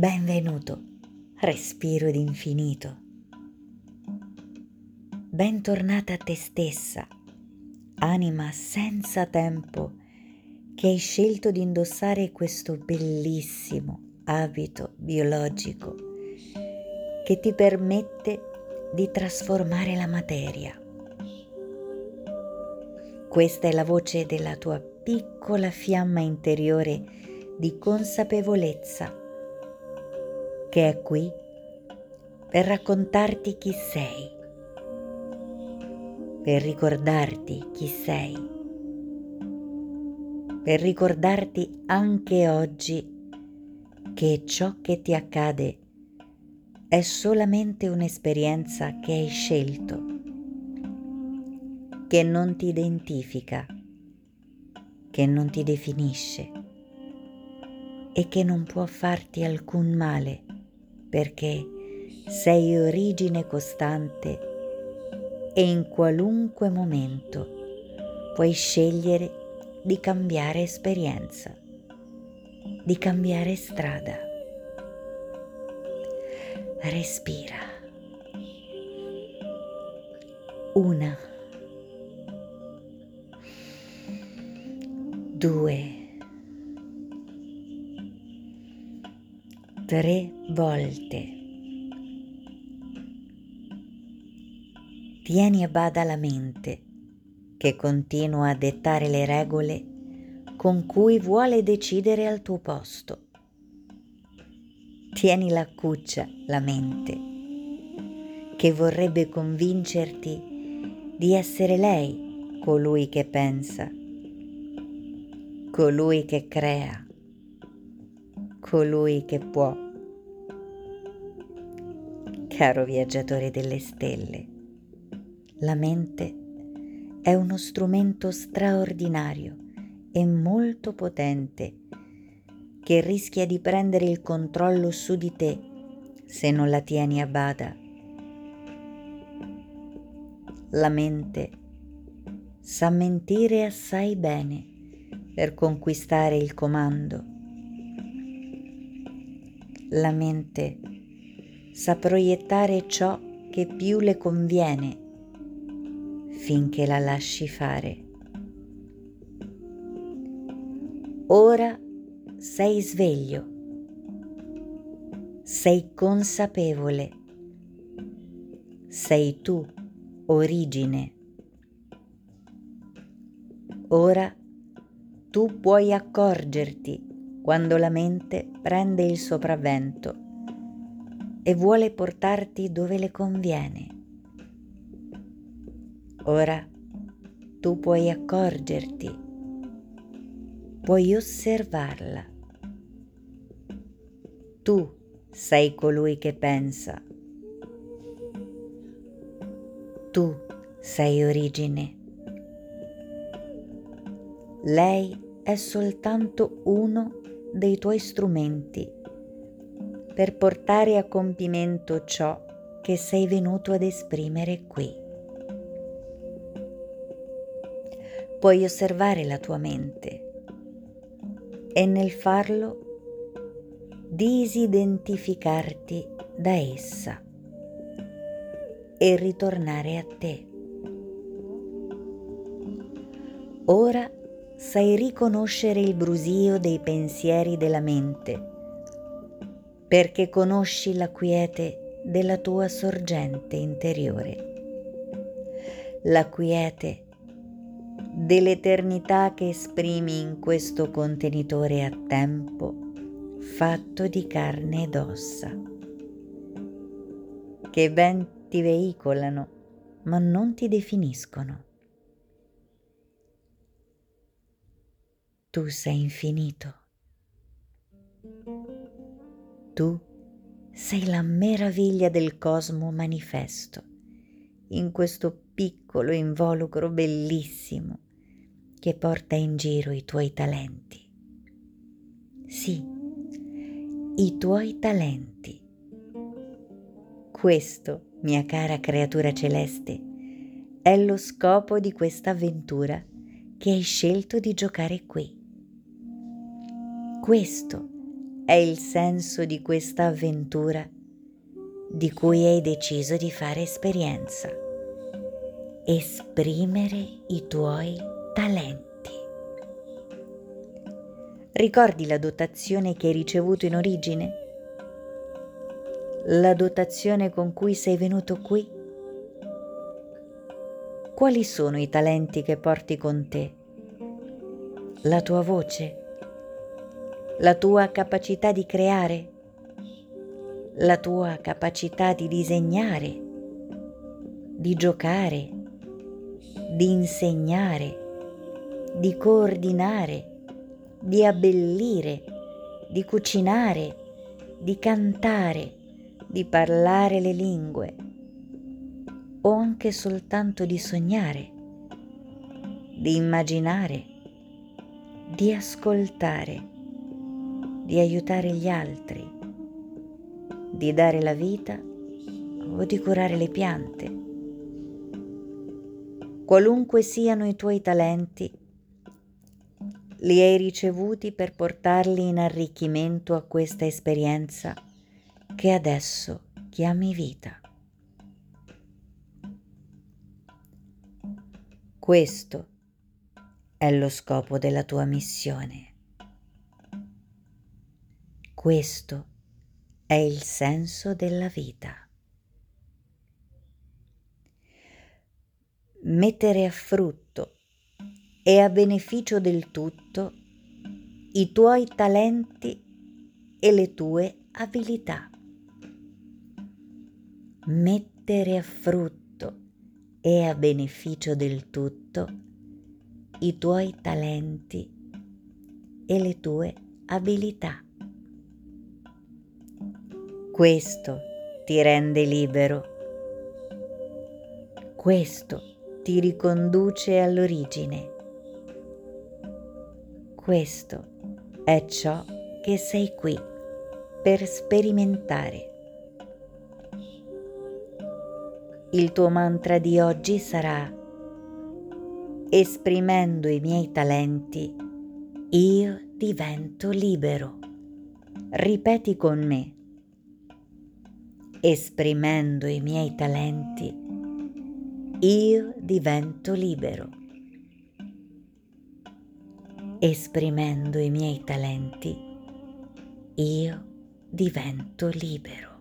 Benvenuto, respiro d'infinito. Bentornata a te stessa, anima senza tempo che hai scelto di indossare questo bellissimo abito biologico che ti permette di trasformare la materia. Questa è la voce della tua piccola fiamma interiore di consapevolezza che è qui per raccontarti chi sei, per ricordarti chi sei, per ricordarti anche oggi che ciò che ti accade è solamente un'esperienza che hai scelto, che non ti identifica, che non ti definisce e che non può farti alcun male perché sei origine costante e in qualunque momento puoi scegliere di cambiare esperienza, di cambiare strada. Respira. Una. Due. Tre volte. Tieni a bada la mente che continua a dettare le regole con cui vuole decidere al tuo posto. Tieni la cuccia la mente che vorrebbe convincerti di essere lei colui che pensa, colui che crea colui che può. Caro viaggiatore delle stelle, la mente è uno strumento straordinario e molto potente che rischia di prendere il controllo su di te se non la tieni a bada. La mente sa mentire assai bene per conquistare il comando la mente sa proiettare ciò che più le conviene finché la lasci fare. Ora sei sveglio, sei consapevole, sei tu origine. Ora tu puoi accorgerti quando la mente prende il sopravvento e vuole portarti dove le conviene. Ora tu puoi accorgerti, puoi osservarla. Tu sei colui che pensa. Tu sei origine. Lei è soltanto uno dei tuoi strumenti per portare a compimento ciò che sei venuto ad esprimere qui. Puoi osservare la tua mente e nel farlo disidentificarti da essa e ritornare a te. Ora sai riconoscere il brusio dei pensieri della mente, perché conosci la quiete della tua sorgente interiore, la quiete dell'eternità che esprimi in questo contenitore a tempo fatto di carne ed ossa, che ben ti veicolano ma non ti definiscono. Tu sei infinito. Tu sei la meraviglia del cosmo manifesto in questo piccolo involucro bellissimo che porta in giro i tuoi talenti. Sì, i tuoi talenti. Questo, mia cara creatura celeste, è lo scopo di questa avventura che hai scelto di giocare qui. Questo è il senso di questa avventura di cui hai deciso di fare esperienza. Esprimere i tuoi talenti. Ricordi la dotazione che hai ricevuto in origine? La dotazione con cui sei venuto qui? Quali sono i talenti che porti con te? La tua voce? La tua capacità di creare? La tua capacità di disegnare? Di giocare? Di insegnare? Di coordinare? di abbellire, di cucinare, di cantare, di parlare le lingue o anche soltanto di sognare, di immaginare, di ascoltare, di aiutare gli altri, di dare la vita o di curare le piante. Qualunque siano i tuoi talenti, li hai ricevuti per portarli in arricchimento a questa esperienza che adesso chiami vita. Questo è lo scopo della tua missione. Questo è il senso della vita. Mettere a frutto e a beneficio del tutto i tuoi talenti e le tue abilità. Mettere a frutto e a beneficio del tutto i tuoi talenti e le tue abilità. Questo ti rende libero. Questo ti riconduce all'origine questo è ciò che sei qui per sperimentare. Il tuo mantra di oggi sarà esprimendo i miei talenti, io divento libero. Ripeti con me. Esprimendo i miei talenti, io divento libero esprimendo i miei talenti, io divento libero.